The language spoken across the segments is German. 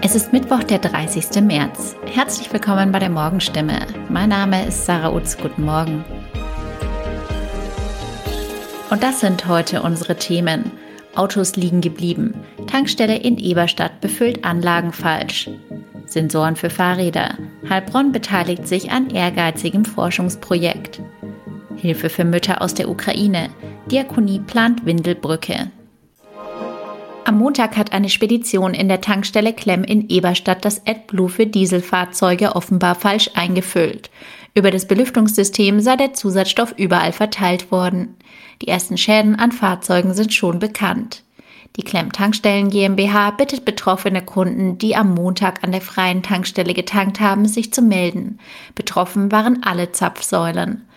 Es ist Mittwoch, der 30. März. Herzlich willkommen bei der Morgenstimme. Mein Name ist Sarah Utz. Guten Morgen. Und das sind heute unsere Themen. Autos liegen geblieben. Tankstelle in Eberstadt befüllt Anlagen falsch. Sensoren für Fahrräder. Heilbronn beteiligt sich an ehrgeizigem Forschungsprojekt. Hilfe für Mütter aus der Ukraine. Diakonie plant Windelbrücke. Am Montag hat eine Spedition in der Tankstelle Klemm in Eberstadt das AdBlue für Dieselfahrzeuge offenbar falsch eingefüllt. Über das Belüftungssystem sei der Zusatzstoff überall verteilt worden. Die ersten Schäden an Fahrzeugen sind schon bekannt. Die Klemm Tankstellen GmbH bittet betroffene Kunden, die am Montag an der freien Tankstelle getankt haben, sich zu melden. Betroffen waren alle Zapfsäulen.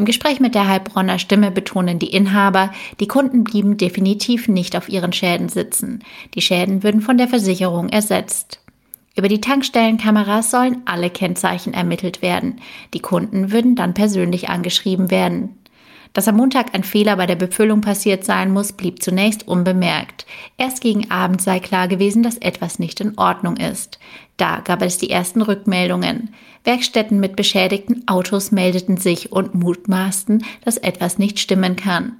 Im Gespräch mit der Heilbronner Stimme betonen die Inhaber, die Kunden blieben definitiv nicht auf ihren Schäden sitzen. Die Schäden würden von der Versicherung ersetzt. Über die Tankstellenkameras sollen alle Kennzeichen ermittelt werden. Die Kunden würden dann persönlich angeschrieben werden. Dass am Montag ein Fehler bei der Befüllung passiert sein muss, blieb zunächst unbemerkt. Erst gegen Abend sei klar gewesen, dass etwas nicht in Ordnung ist. Da gab es die ersten Rückmeldungen. Werkstätten mit beschädigten Autos meldeten sich und mutmaßten, dass etwas nicht stimmen kann.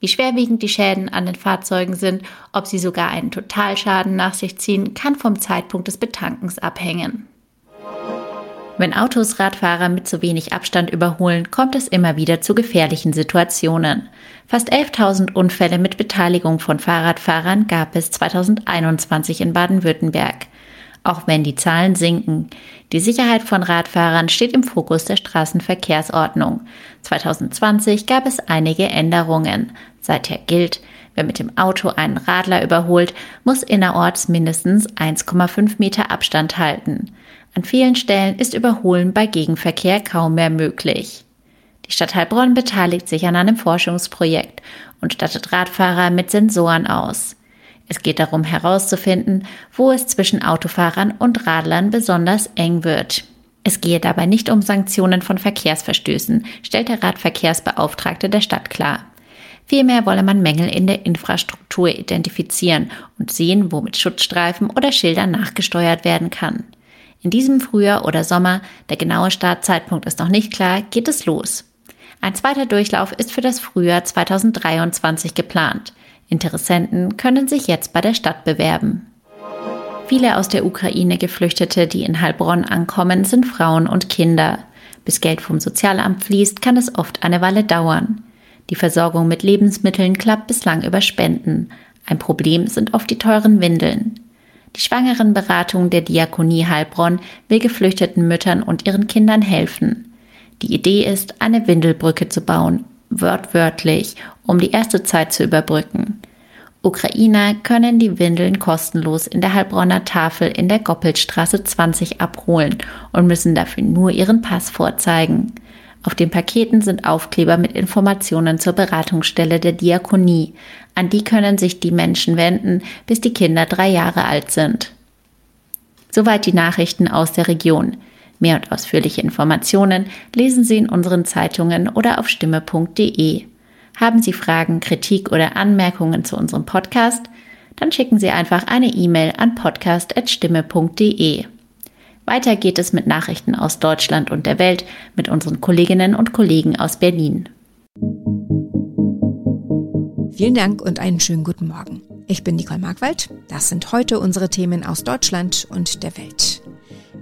Wie schwerwiegend die Schäden an den Fahrzeugen sind, ob sie sogar einen Totalschaden nach sich ziehen, kann vom Zeitpunkt des Betankens abhängen. Wenn Autos Radfahrer mit zu wenig Abstand überholen, kommt es immer wieder zu gefährlichen Situationen. Fast 11.000 Unfälle mit Beteiligung von Fahrradfahrern gab es 2021 in Baden-Württemberg. Auch wenn die Zahlen sinken, die Sicherheit von Radfahrern steht im Fokus der Straßenverkehrsordnung. 2020 gab es einige Änderungen. Seither gilt, wer mit dem Auto einen Radler überholt, muss innerorts mindestens 1,5 Meter Abstand halten. An vielen Stellen ist Überholen bei Gegenverkehr kaum mehr möglich. Die Stadt Heilbronn beteiligt sich an einem Forschungsprojekt und stattet Radfahrer mit Sensoren aus. Es geht darum herauszufinden, wo es zwischen Autofahrern und Radlern besonders eng wird. Es gehe dabei nicht um Sanktionen von Verkehrsverstößen, stellt der Radverkehrsbeauftragte der Stadt klar. Vielmehr wolle man Mängel in der Infrastruktur identifizieren und sehen, wo mit Schutzstreifen oder Schildern nachgesteuert werden kann. In diesem Frühjahr oder Sommer, der genaue Startzeitpunkt ist noch nicht klar, geht es los. Ein zweiter Durchlauf ist für das Frühjahr 2023 geplant. Interessenten können sich jetzt bei der Stadt bewerben. Viele aus der Ukraine Geflüchtete, die in Heilbronn ankommen, sind Frauen und Kinder. Bis Geld vom Sozialamt fließt, kann es oft eine Weile dauern. Die Versorgung mit Lebensmitteln klappt bislang über Spenden. Ein Problem sind oft die teuren Windeln. Die Schwangerenberatung der Diakonie Heilbronn will geflüchteten Müttern und ihren Kindern helfen. Die Idee ist, eine Windelbrücke zu bauen, wörtwörtlich, um die erste Zeit zu überbrücken. Ukrainer können die Windeln kostenlos in der Heilbronner Tafel in der Goppelstraße 20 abholen und müssen dafür nur ihren Pass vorzeigen. Auf den Paketen sind Aufkleber mit Informationen zur Beratungsstelle der Diakonie. An die können sich die Menschen wenden, bis die Kinder drei Jahre alt sind. Soweit die Nachrichten aus der Region. Mehr und ausführliche Informationen lesen Sie in unseren Zeitungen oder auf stimme.de. Haben Sie Fragen, Kritik oder Anmerkungen zu unserem Podcast? Dann schicken Sie einfach eine E-Mail an podcast.stimme.de. Weiter geht es mit Nachrichten aus Deutschland und der Welt mit unseren Kolleginnen und Kollegen aus Berlin. Vielen Dank und einen schönen guten Morgen. Ich bin Nicole Markwald. Das sind heute unsere Themen aus Deutschland und der Welt.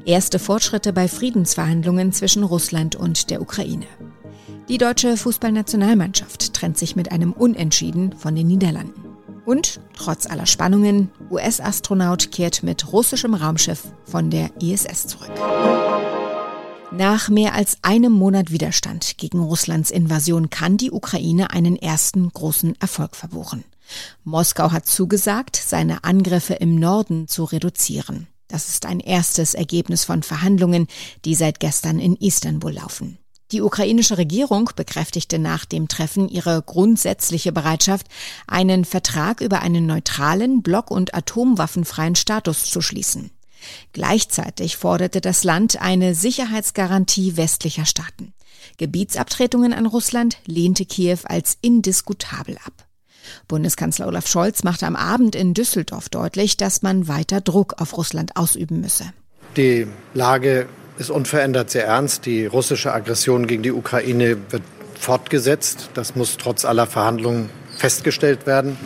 Erste Fortschritte bei Friedensverhandlungen zwischen Russland und der Ukraine. Die deutsche Fußballnationalmannschaft trennt sich mit einem Unentschieden von den Niederlanden. Und trotz aller Spannungen, US-Astronaut kehrt mit russischem Raumschiff von der ISS zurück. Nach mehr als einem Monat Widerstand gegen Russlands Invasion kann die Ukraine einen ersten großen Erfolg verbuchen. Moskau hat zugesagt, seine Angriffe im Norden zu reduzieren. Das ist ein erstes Ergebnis von Verhandlungen, die seit gestern in Istanbul laufen. Die ukrainische Regierung bekräftigte nach dem Treffen ihre grundsätzliche Bereitschaft, einen Vertrag über einen neutralen, block- und atomwaffenfreien Status zu schließen. Gleichzeitig forderte das Land eine Sicherheitsgarantie westlicher Staaten. Gebietsabtretungen an Russland lehnte Kiew als indiskutabel ab. Bundeskanzler Olaf Scholz machte am Abend in Düsseldorf deutlich, dass man weiter Druck auf Russland ausüben müsse. Die Lage ist unverändert sehr ernst. Die russische Aggression gegen die Ukraine wird fortgesetzt. Das muss trotz aller Verhandlungen festgestellt werden.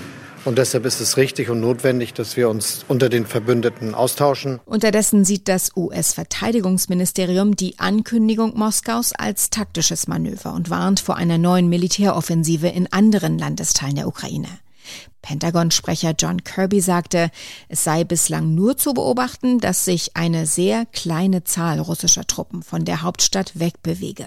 Und deshalb ist es richtig und notwendig, dass wir uns unter den Verbündeten austauschen. Unterdessen sieht das US-Verteidigungsministerium die Ankündigung Moskaus als taktisches Manöver und warnt vor einer neuen Militäroffensive in anderen Landesteilen der Ukraine. Pentagon-Sprecher John Kirby sagte, es sei bislang nur zu beobachten, dass sich eine sehr kleine Zahl russischer Truppen von der Hauptstadt wegbewege.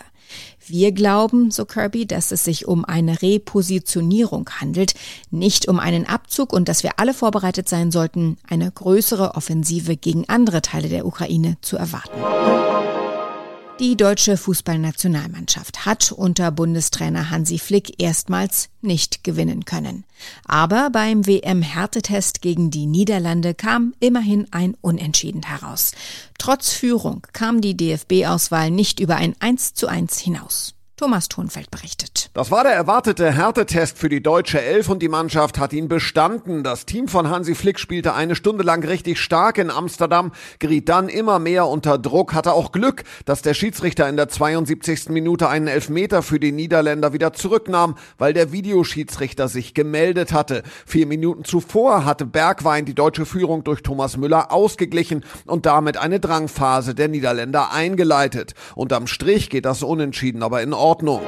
Wir glauben, so Kirby, dass es sich um eine Repositionierung handelt, nicht um einen Abzug und dass wir alle vorbereitet sein sollten, eine größere Offensive gegen andere Teile der Ukraine zu erwarten. Die deutsche Fußballnationalmannschaft hat unter Bundestrainer Hansi Flick erstmals nicht gewinnen können. Aber beim WM-Härtetest gegen die Niederlande kam immerhin ein Unentschieden heraus. Trotz Führung kam die DFB-Auswahl nicht über ein 1 zu 1 hinaus. Thomas Thunfeld berichtet. Das war der erwartete Härtetest für die deutsche Elf und die Mannschaft hat ihn bestanden. Das Team von Hansi Flick spielte eine Stunde lang richtig stark in Amsterdam, geriet dann immer mehr unter Druck, hatte auch Glück, dass der Schiedsrichter in der 72. Minute einen Elfmeter für die Niederländer wieder zurücknahm, weil der Videoschiedsrichter sich gemeldet hatte. Vier Minuten zuvor hatte Bergwein die deutsche Führung durch Thomas Müller ausgeglichen und damit eine Drangphase der Niederländer eingeleitet. Unterm Strich geht das Unentschieden aber in Ordnung. Ordnung.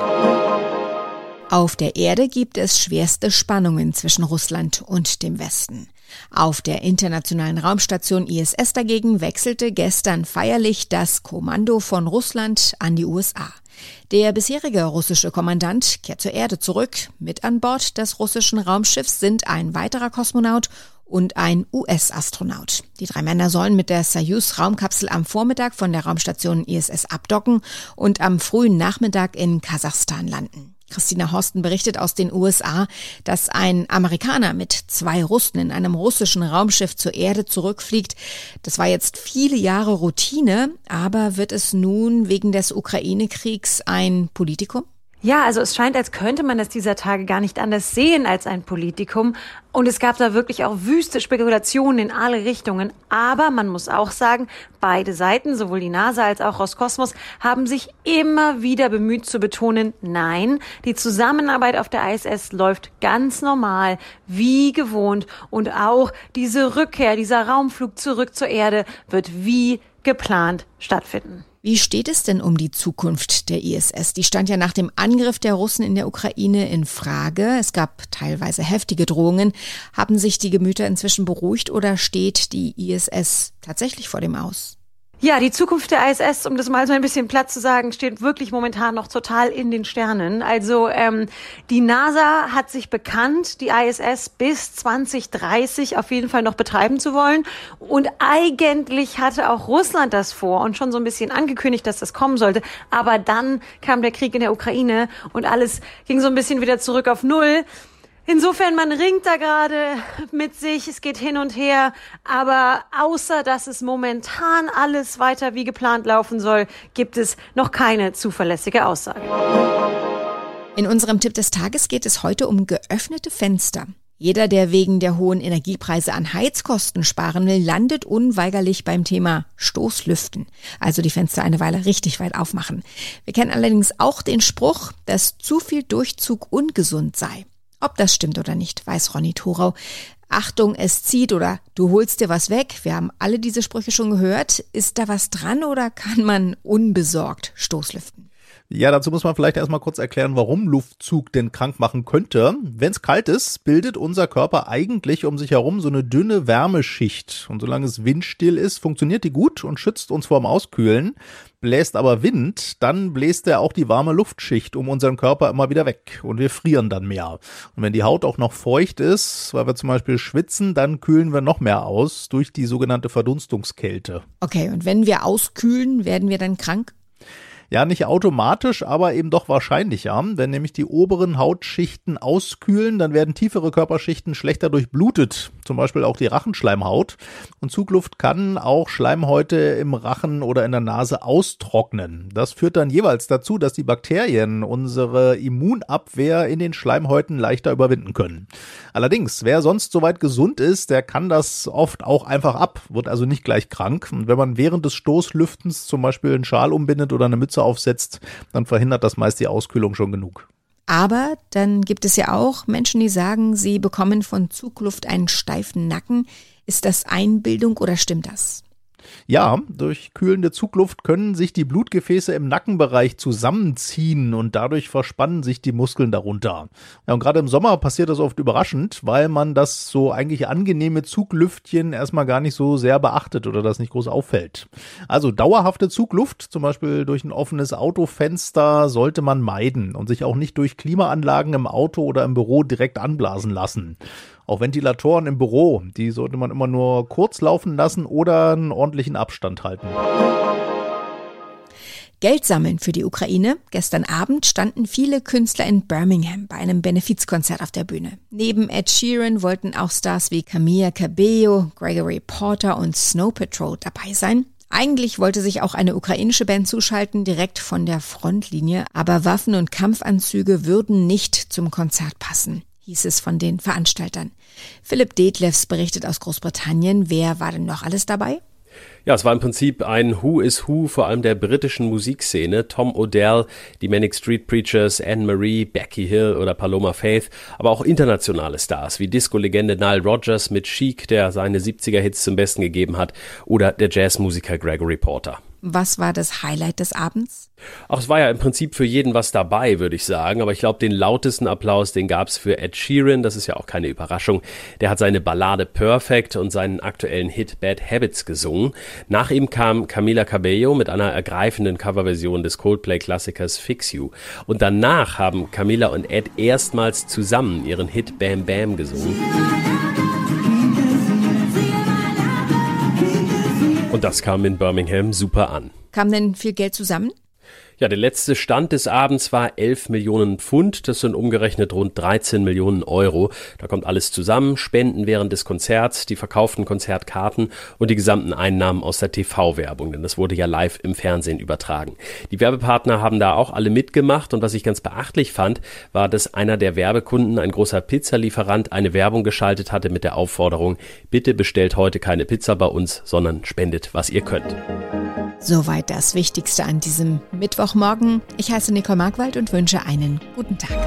Auf der Erde gibt es schwerste Spannungen zwischen Russland und dem Westen. Auf der internationalen Raumstation ISS dagegen wechselte gestern feierlich das Kommando von Russland an die USA. Der bisherige russische Kommandant kehrt zur Erde zurück. Mit an Bord des russischen Raumschiffs sind ein weiterer Kosmonaut und ein US-Astronaut. Die drei Männer sollen mit der Soyuz-Raumkapsel am Vormittag von der Raumstation ISS abdocken und am frühen Nachmittag in Kasachstan landen. Christina Horsten berichtet aus den USA, dass ein Amerikaner mit zwei Russen in einem russischen Raumschiff zur Erde zurückfliegt. Das war jetzt viele Jahre Routine, aber wird es nun wegen des Ukraine-Kriegs ein Politikum? Ja, also es scheint, als könnte man es dieser Tage gar nicht anders sehen als ein Politikum. Und es gab da wirklich auch wüste Spekulationen in alle Richtungen. Aber man muss auch sagen, beide Seiten, sowohl die NASA als auch Roskosmos, haben sich immer wieder bemüht zu betonen, nein, die Zusammenarbeit auf der ISS läuft ganz normal, wie gewohnt. Und auch diese Rückkehr, dieser Raumflug zurück zur Erde wird wie geplant stattfinden. Wie steht es denn um die Zukunft der ISS? Die stand ja nach dem Angriff der Russen in der Ukraine in Frage. Es gab teilweise heftige Drohungen. Haben sich die Gemüter inzwischen beruhigt oder steht die ISS tatsächlich vor dem Aus? Ja, die Zukunft der ISS, um das mal so ein bisschen platt zu sagen, steht wirklich momentan noch total in den Sternen. Also ähm, die NASA hat sich bekannt, die ISS bis 2030 auf jeden Fall noch betreiben zu wollen. Und eigentlich hatte auch Russland das vor und schon so ein bisschen angekündigt, dass das kommen sollte. Aber dann kam der Krieg in der Ukraine und alles ging so ein bisschen wieder zurück auf Null. Insofern, man ringt da gerade mit sich, es geht hin und her, aber außer dass es momentan alles weiter wie geplant laufen soll, gibt es noch keine zuverlässige Aussage. In unserem Tipp des Tages geht es heute um geöffnete Fenster. Jeder, der wegen der hohen Energiepreise an Heizkosten sparen will, landet unweigerlich beim Thema Stoßlüften. Also die Fenster eine Weile richtig weit aufmachen. Wir kennen allerdings auch den Spruch, dass zu viel Durchzug ungesund sei. Ob das stimmt oder nicht, weiß Ronny Thorau. Achtung, es zieht oder du holst dir was weg. Wir haben alle diese Sprüche schon gehört. Ist da was dran oder kann man unbesorgt Stoßlüften? Ja, dazu muss man vielleicht erstmal kurz erklären, warum Luftzug denn krank machen könnte. Wenn es kalt ist, bildet unser Körper eigentlich um sich herum so eine dünne Wärmeschicht. Und solange es windstill ist, funktioniert die gut und schützt uns vor dem Auskühlen. Bläst aber Wind, dann bläst er auch die warme Luftschicht um unseren Körper immer wieder weg und wir frieren dann mehr. Und wenn die Haut auch noch feucht ist, weil wir zum Beispiel schwitzen, dann kühlen wir noch mehr aus durch die sogenannte Verdunstungskälte. Okay, und wenn wir auskühlen, werden wir dann krank? Ja, nicht automatisch, aber eben doch wahrscheinlicher. Wenn nämlich die oberen Hautschichten auskühlen, dann werden tiefere Körperschichten schlechter durchblutet, zum Beispiel auch die Rachenschleimhaut. Und Zugluft kann auch Schleimhäute im Rachen oder in der Nase austrocknen. Das führt dann jeweils dazu, dass die Bakterien unsere Immunabwehr in den Schleimhäuten leichter überwinden können. Allerdings, wer sonst soweit gesund ist, der kann das oft auch einfach ab, wird also nicht gleich krank. Und wenn man während des Stoßlüftens zum Beispiel einen Schal umbindet oder eine Mütze aufsetzt, dann verhindert das meist die Auskühlung schon genug. Aber dann gibt es ja auch Menschen, die sagen, sie bekommen von Zugluft einen steifen Nacken. Ist das Einbildung oder stimmt das? Ja, durch kühlende Zugluft können sich die Blutgefäße im Nackenbereich zusammenziehen und dadurch verspannen sich die Muskeln darunter. Ja, und gerade im Sommer passiert das oft überraschend, weil man das so eigentlich angenehme Zuglüftchen erstmal gar nicht so sehr beachtet oder das nicht groß auffällt. Also dauerhafte Zugluft, zum Beispiel durch ein offenes Autofenster, sollte man meiden und sich auch nicht durch Klimaanlagen im Auto oder im Büro direkt anblasen lassen. Auch Ventilatoren im Büro, die sollte man immer nur kurz laufen lassen oder einen ordentlichen Abstand halten. Geld sammeln für die Ukraine. Gestern Abend standen viele Künstler in Birmingham bei einem Benefizkonzert auf der Bühne. Neben Ed Sheeran wollten auch Stars wie Camilla Cabello, Gregory Porter und Snow Patrol dabei sein. Eigentlich wollte sich auch eine ukrainische Band zuschalten, direkt von der Frontlinie, aber Waffen und Kampfanzüge würden nicht zum Konzert passen hieß es von den Veranstaltern. Philipp Detlefs berichtet aus Großbritannien. Wer war denn noch alles dabei? Ja, es war im Prinzip ein Who is Who vor allem der britischen Musikszene. Tom Odell, die Manic Street Preachers, Anne Marie, Becky Hill oder Paloma Faith, aber auch internationale Stars wie Disco-Legende Nile Rodgers mit Chic, der seine 70er-Hits zum Besten gegeben hat, oder der Jazzmusiker Gregory Porter. Was war das Highlight des Abends? Ach, es war ja im Prinzip für jeden was dabei, würde ich sagen. Aber ich glaube, den lautesten Applaus, den gab es für Ed Sheeran. Das ist ja auch keine Überraschung. Der hat seine Ballade Perfect und seinen aktuellen Hit Bad Habits gesungen. Nach ihm kam Camila Cabello mit einer ergreifenden Coverversion des Coldplay-Klassikers Fix You. Und danach haben Camila und Ed erstmals zusammen ihren Hit Bam Bam gesungen. Das kam in Birmingham super an. Kam denn viel Geld zusammen? Ja, der letzte Stand des Abends war 11 Millionen Pfund. Das sind umgerechnet rund 13 Millionen Euro. Da kommt alles zusammen. Spenden während des Konzerts, die verkauften Konzertkarten und die gesamten Einnahmen aus der TV-Werbung. Denn das wurde ja live im Fernsehen übertragen. Die Werbepartner haben da auch alle mitgemacht. Und was ich ganz beachtlich fand, war, dass einer der Werbekunden, ein großer Pizzalieferant, eine Werbung geschaltet hatte mit der Aufforderung, bitte bestellt heute keine Pizza bei uns, sondern spendet, was ihr könnt. Soweit das Wichtigste an diesem Mittwochmorgen. Ich heiße Nicole Markwald und wünsche einen guten Tag.